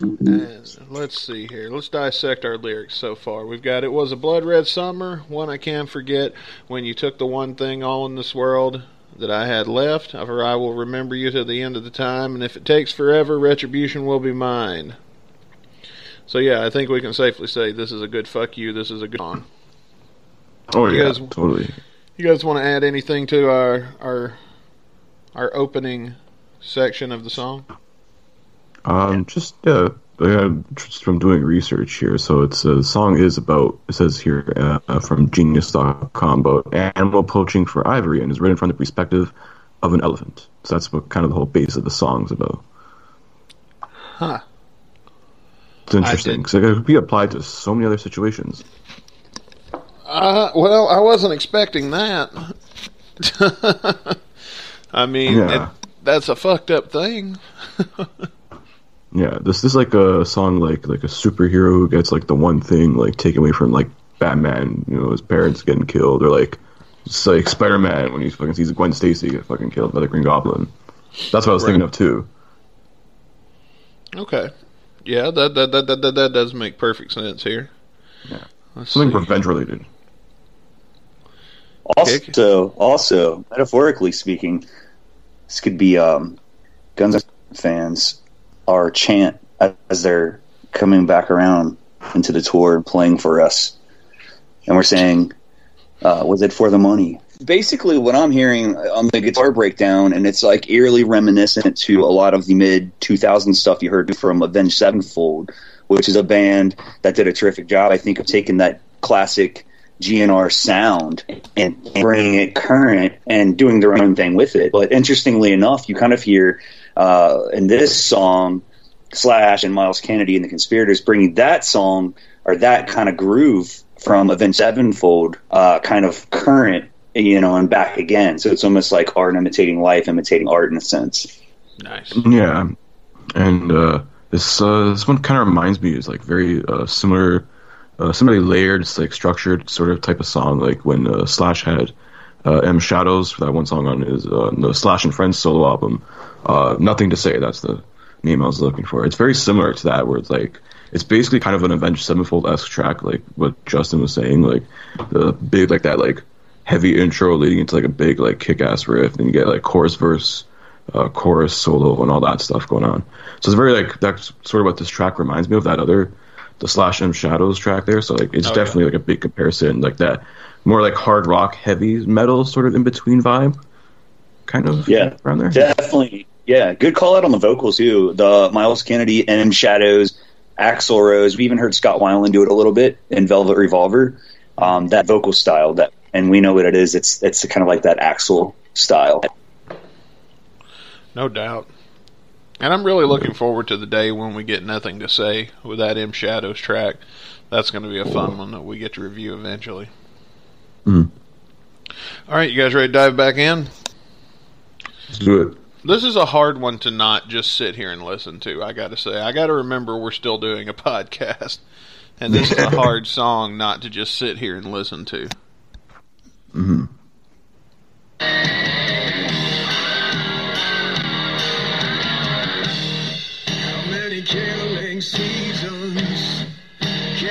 and let's see here. Let's dissect our lyrics so far. We've got it was a blood red summer, one I can't forget. When you took the one thing all in this world that I had left, for I will remember you to the end of the time, and if it takes forever, retribution will be mine. So yeah, I think we can safely say this is a good fuck you. This is a good song. Oh You yeah, guys- totally. You guys want to add anything to our our our opening section of the song? Um, just yeah, yeah, just from doing research here. So it's a song is about. It says here uh, uh, from Genius.com about animal poaching for ivory, and is written from the perspective of an elephant. So that's what kind of the whole base of the song's about. Huh. It's interesting because it could be applied to so many other situations. Uh, well, I wasn't expecting that. I mean, Yeah. it, that's a fucked up thing. Yeah, this this is like a song like like a superhero who gets like the one thing like taken away from like Batman, you know, his parents getting killed, or like it's like Spider Man when he fucking sees Gwen Stacy get fucking killed by the Green Goblin. That's what I was thinking of too. Okay. Yeah, that that that that, that, that does make perfect sense here. Yeah. Let's Something see. revenge related. Also, also metaphorically speaking, this could be um, Guns N' Roses fans our chant as they're coming back around into the tour and playing for us, and we're saying, uh, "Was it for the money?" Basically, what I'm hearing on the guitar breakdown, and it's like eerily reminiscent to a lot of the mid 2000s stuff you heard from Avenged Sevenfold, which is a band that did a terrific job, I think, of taking that classic GNR sound and bringing it current and doing their own thing with it. But interestingly enough, you kind of hear uh, in this song, Slash and Myles Kennedy and the Conspirators bringing that song or that kind of groove from Avenged Sevenfold, uh, kind of current, you know, and back again. So it's almost like art imitating life, imitating art in a sense. Nice. Yeah, and uh, this uh, this one kind of reminds me is like very uh, similar, uh, similarly layered, it's like structured sort of type of song, like when uh, Slash had uh, M Shadows for that one song on his uh, the Slash and Friends solo album. Uh, Nothing to say. That's the name I was looking for. It's very similar to that, where it's like it's basically kind of an Avenged Sevenfold esque track, like what Justin was saying, like the big like that like heavy intro leading into like a big like kick ass riff, and you get like chorus verse, uh, chorus solo, and all that stuff going on. So it's very like that's sort of what this track reminds me of that other the Slash M Shadows track there. So like it's Oh, yeah. definitely like a big comparison, like that more like hard rock, heavy metal sort of in between vibe, kind of Yeah. around there. Definitely. Yeah, good call out on the vocals too. The Myles Kennedy, M Shadows, Axl Rose. We even heard Scott Weiland do it a little bit in Velvet Revolver. Um, that vocal style, that, and we know what it is. It's it's kind of like that Axl style. No doubt. And I'm really looking forward to the day when we get nothing to say with that M Shadows track. That's going to be a fun one that we get to review eventually. Mhm. All right, you guys ready to dive back in? Let's do it. This is a hard one to not just sit here and listen to. I got to say, I got to remember we're still doing a podcast, and this is a hard song not to just sit here and listen to. How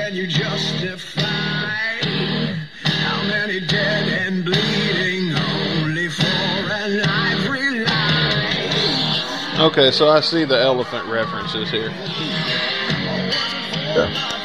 can you justify? How many dead and bleeding only for an ivory line? Okay, so I see the elephant references here. Yeah.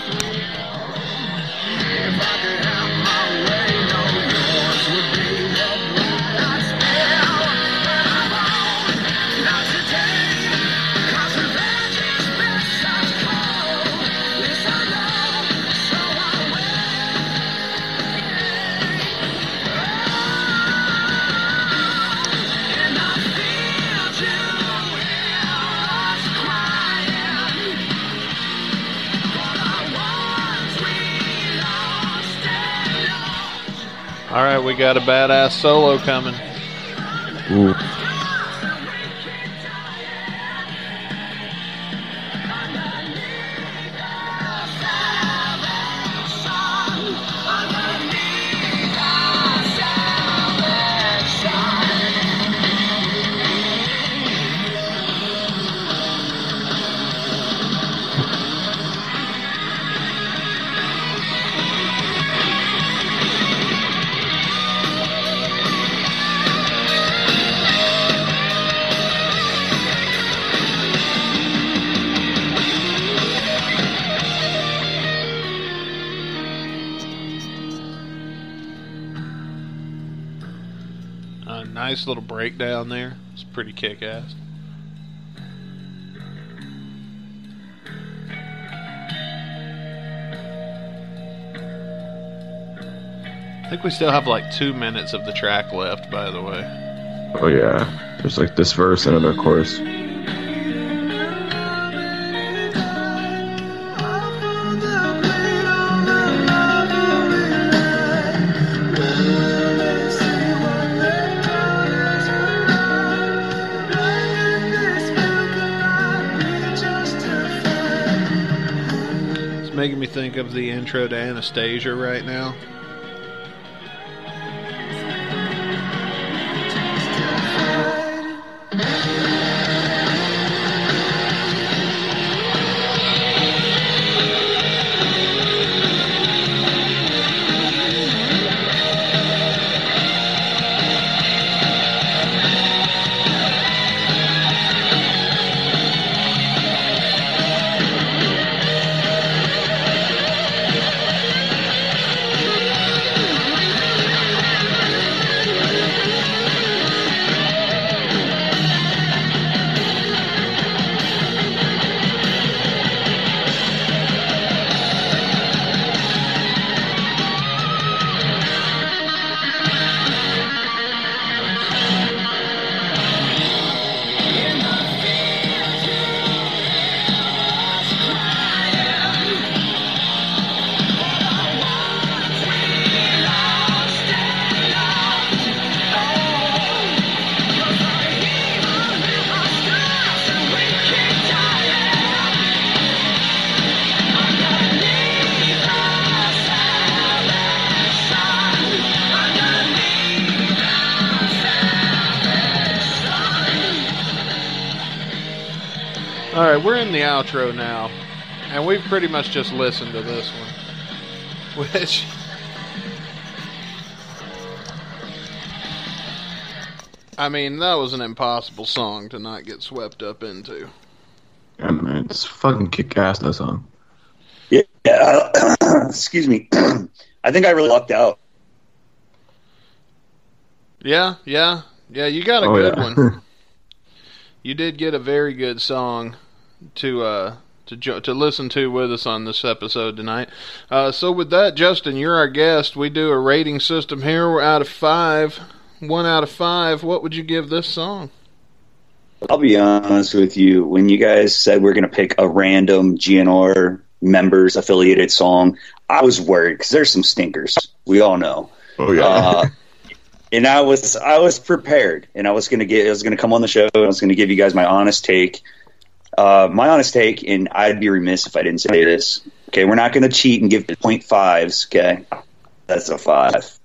All right, we got a badass solo coming. Ooh. Breakdown there. It's pretty kick ass. I think we still have like two minutes of the track left, by the way. Oh yeah. There's like this verse and another chorus. Of the intro to Anastasia right now. Outro now, and we've pretty much just listened to this one, which. I mean, that was an impossible song to not get swept up into. Yeah, man, it's fucking kick ass that song. Yeah, uh, excuse me. I think I really lucked out. Yeah, yeah, yeah. You got a Oh, good yeah. one. You did get a very good song to uh to jo- to listen to with us on this episode tonight. Uh, so with that, Justin, you're our guest. We do a rating system here. We're out of five. One out of five. What would you give this song? I'll be honest with you. When you guys said we're going to pick a random GNR members affiliated song, I was worried because there's some stinkers. We all know. Oh yeah. Uh, and I was I was prepared, and I was gonna get I was gonna come on the show, and I was gonna give you guys my honest take. Uh, my honest take, and I'd be remiss if I didn't say this. Okay, we're not gonna cheat and give point fives. Okay, that's a five.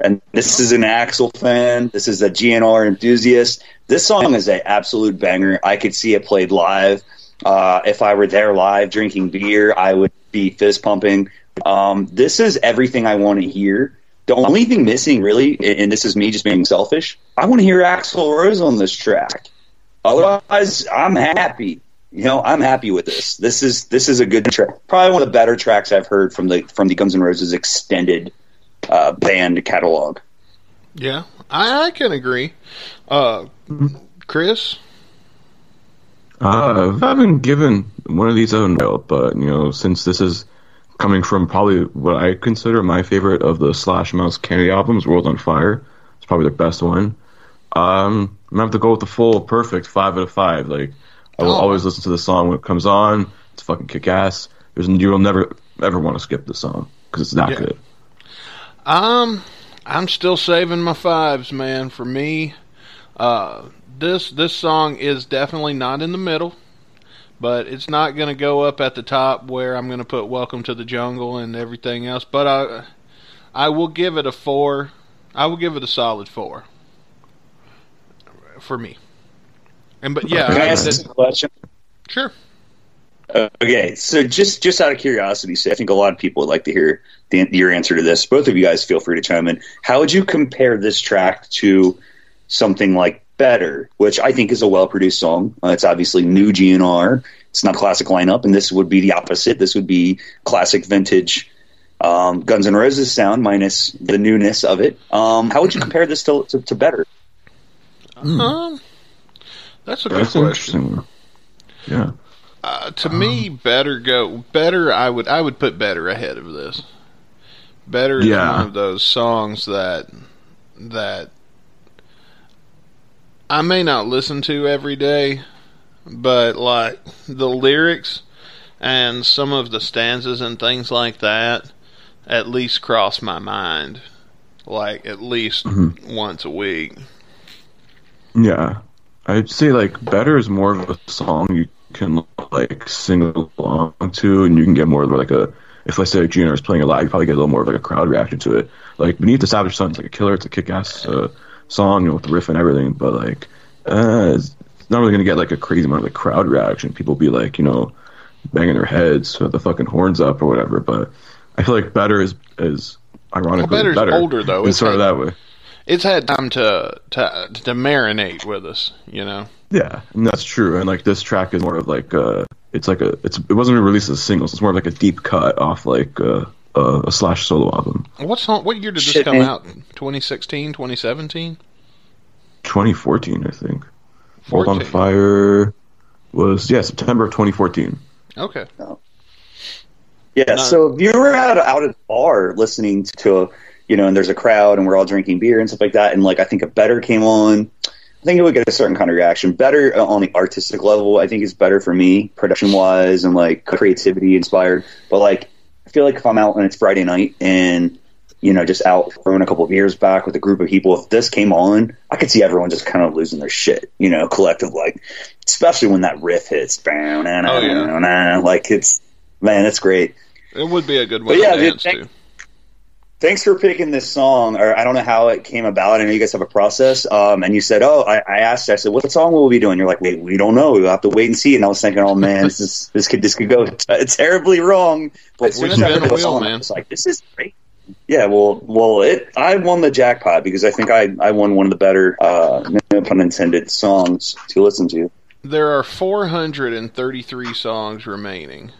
And this is an Axl fan. This is a GNR enthusiast. This song is an absolute banger. I could see it played live. Uh, if I were there live drinking beer, I would be fist pumping. Um, this is everything I want to hear. The only thing missing, really, and this is me just being selfish, I want to hear Axl Rose on this track. Otherwise, I'm happy. You know, I'm happy with this. This is this is a good track. Probably one of the better tracks I've heard from the from the Guns N' Roses extended uh, band catalog. Yeah, I, I can agree. Uh, Chris, Uh, I haven't given one of these a while, but you know, since this is coming from probably what I consider my favorite of the Slash Myles Kennedy albums, World on Fire, it's probably their best one. Um, I'm gonna have to go with the full perfect five out of five. Like, I will Oh. always listen to the song when it comes on. It's fucking kick ass. There's you'll never ever want to skip the song because it's not Yeah. good. um, I'm still saving my fives, man. For me, uh, this this song is definitely not in the middle, but it's not going to go up at the top where I'm going to put "Welcome to the Jungle" and everything else. But I I will give it a four. I will give it a solid four for me. And but yeah, Can I ask this question? sure. Okay, so just just out of curiosity, so I think a lot of people would like to hear the, your answer to this. Both of you guys, feel free to chime in. How would you compare this track to something like "Better," which I think is a well produced song? Uh, it's obviously new GNR. It's not classic lineup, and this would be the opposite. This would be classic vintage um, Guns N' Roses sound minus the newness of it. Um, how would you compare this to, to, to "Better"? Um, that's a good That's question. Yeah. Uh, to me, better go better. I would I would put better ahead of this. Better is Yeah. one of those songs that that I may not listen to every day, but like the lyrics and some of the stanzas and things like that at least cross my mind like at least once a week. Yeah, I'd say like better is more of a song you can like sing along to, and you can get more of like a. If let's say Junior is playing a lot, you probably get a little more of like a crowd reaction to it. Like Beneath the Savage Sun, it's like a killer, it's a kick-ass uh, song, you know, with the riff and everything. But like, uh, it's not really gonna get like a crazy amount of like crowd reaction. People be like, you know, banging their heads with the fucking horns up or whatever. But I feel like better is is ironically Well, better. older, though. It's It's sort of that way. It's had time to to to marinate with us, you know. Yeah, and that's true. And like this track is more of like uh it's like a it's it wasn't released as singles. It's more of like a deep cut off like uh, uh, a Slash solo album. What song? What year did this Shit, come man. out? 2016, 2017? 2014, I think. World on Fire was yeah September of 2014. Okay. Yeah, No. so if you were out out at the bar listening to, a, you know, and there's a crowd and we're all drinking beer and stuff like that, and like I think a better came on, I think it would get a certain kind of reaction. Better on the artistic level, I think is better for me, production wise and like creativity inspired. But like, I feel like if I'm out and it's Friday night and you know just out throwing a couple of beers back with a group of people, if this came on, I could see everyone just kind of losing their shit, you know, collective like, especially when that riff hits, Oh, yeah. like it's man, it's great. It would be a good one But yeah, to dude, dance thank- to. Thanks for picking this song. Or I don't know how it came about. I know you guys have a process. Um, and you said, oh, I, I asked. I said, what song will we be doing? You're like, wait, we don't know. We'll have to wait and see. And I was thinking, oh man, this is this could this could go t- terribly wrong. But as soon as I heard the song, I was like, this is great. Yeah, well, well, it. I won the jackpot because I think I, I won one of the better, uh, no pun intended, songs to listen to. There are 433 songs remaining.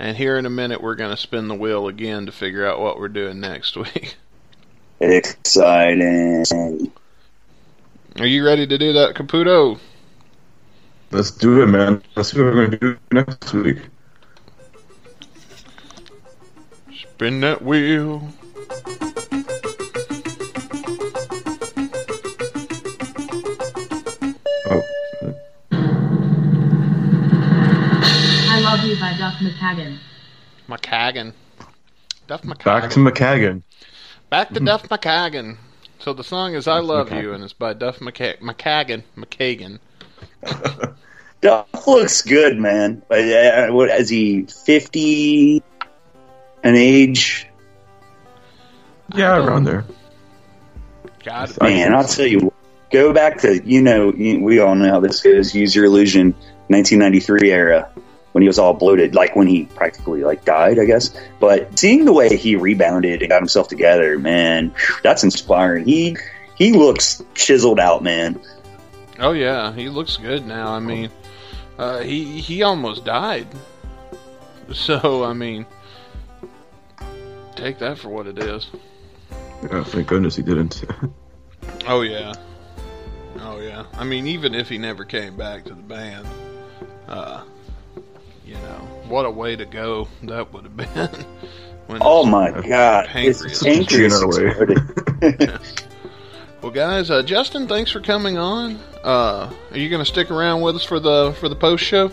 And here in a minute, we're going to spin the wheel again to figure out what we're doing next week. Exciting. Are you ready to do that, Caputo? Let's do it, man. Let's see what we're gonna do next week. Spin that wheel. You by Duff McKagan. McKagan. Duff McKagan. back to McKagan. Back to Duff McKagan. So the song is I Love You, and it's by Duff McKa- McKagan. McKagan. Duff looks good, man. But, uh, what is he? Fifty an age? Yeah, around there. God, Man, I'll tell you. Go back to you know we all know how this goes. Use your illusion, 1993 era when he was all bloated, like when he practically like died, I guess. But seeing the way he rebounded and got himself together, man, that's inspiring. He he looks chiseled out, man. Oh yeah, he looks good now. I mean, uh, he he almost died. So I mean, take that for what it is. Yeah, thank goodness he didn't. Oh yeah, oh yeah. I mean, even if he never came back to the band, uh, you know, what a way to go that would have been. when Oh my god, Pancreas. his pancreas Such a Well, guys, uh, Justin, thanks for coming on. Uh, are you going to stick around with us for the for the post show?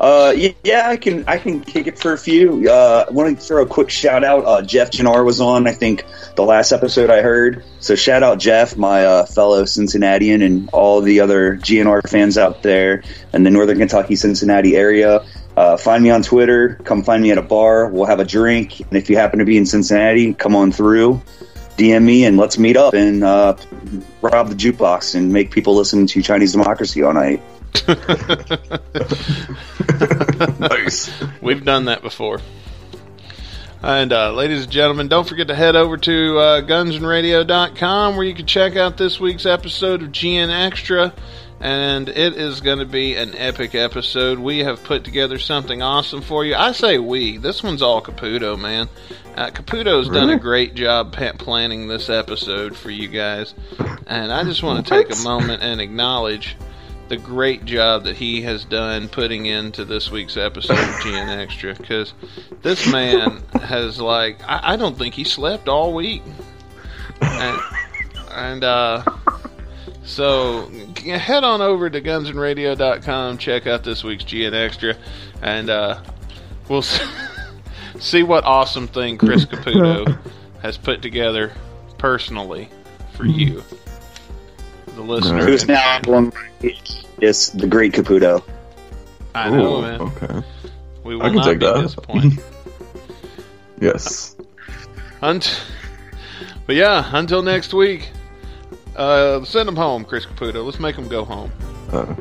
Uh, yeah, I can I can kick it for a few. Uh, I want to throw a quick shout out. Uh, Jeff Jannar was on, I think, the last episode I heard. So shout out Jeff, my uh, fellow Cincinnatian, and all the other GNR fans out there in the Northern Kentucky Cincinnati area. Uh, find me on Twitter. Come find me at a bar. We'll have a drink, and if you happen to be in Cincinnati, come on through. DM me and let's meet up and uh, rob the jukebox and make people listen to Chinese Democracy all night. nice. We've done that before. And uh, ladies and gentlemen, don't forget to head over to uh, gunsandradio.com where you can check out this week's episode of GN Extra. And it is going to be an epic episode. We have put together something awesome for you. I say we. This one's all Caputo, man. Uh, Caputo's done a great job planning this episode for you guys. And I just want to take a moment and acknowledge the great job that he has done putting into this week's episode of GN Extra because this man has like I, I don't think he slept all week, and, and uh, so head on over to gunsandradio.com, check out this week's GN Extra, and uh, we'll see what awesome thing Chris Caputo has put together personally for you, the listener. Who's now one is the great Caputo. I know, Ooh, man. okay. We will I can not take be that. disappointed. Yes. Unt- but yeah, until next week, uh, send them home, Chris Caputo. Let's make them go home. Uh,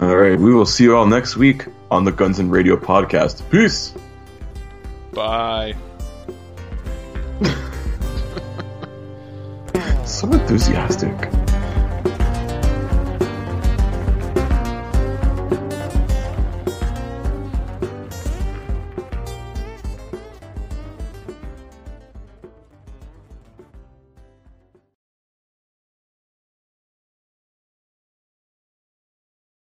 all right. We will see you all next week on the Guns and Radio podcast. Peace. Bye. So enthusiastic.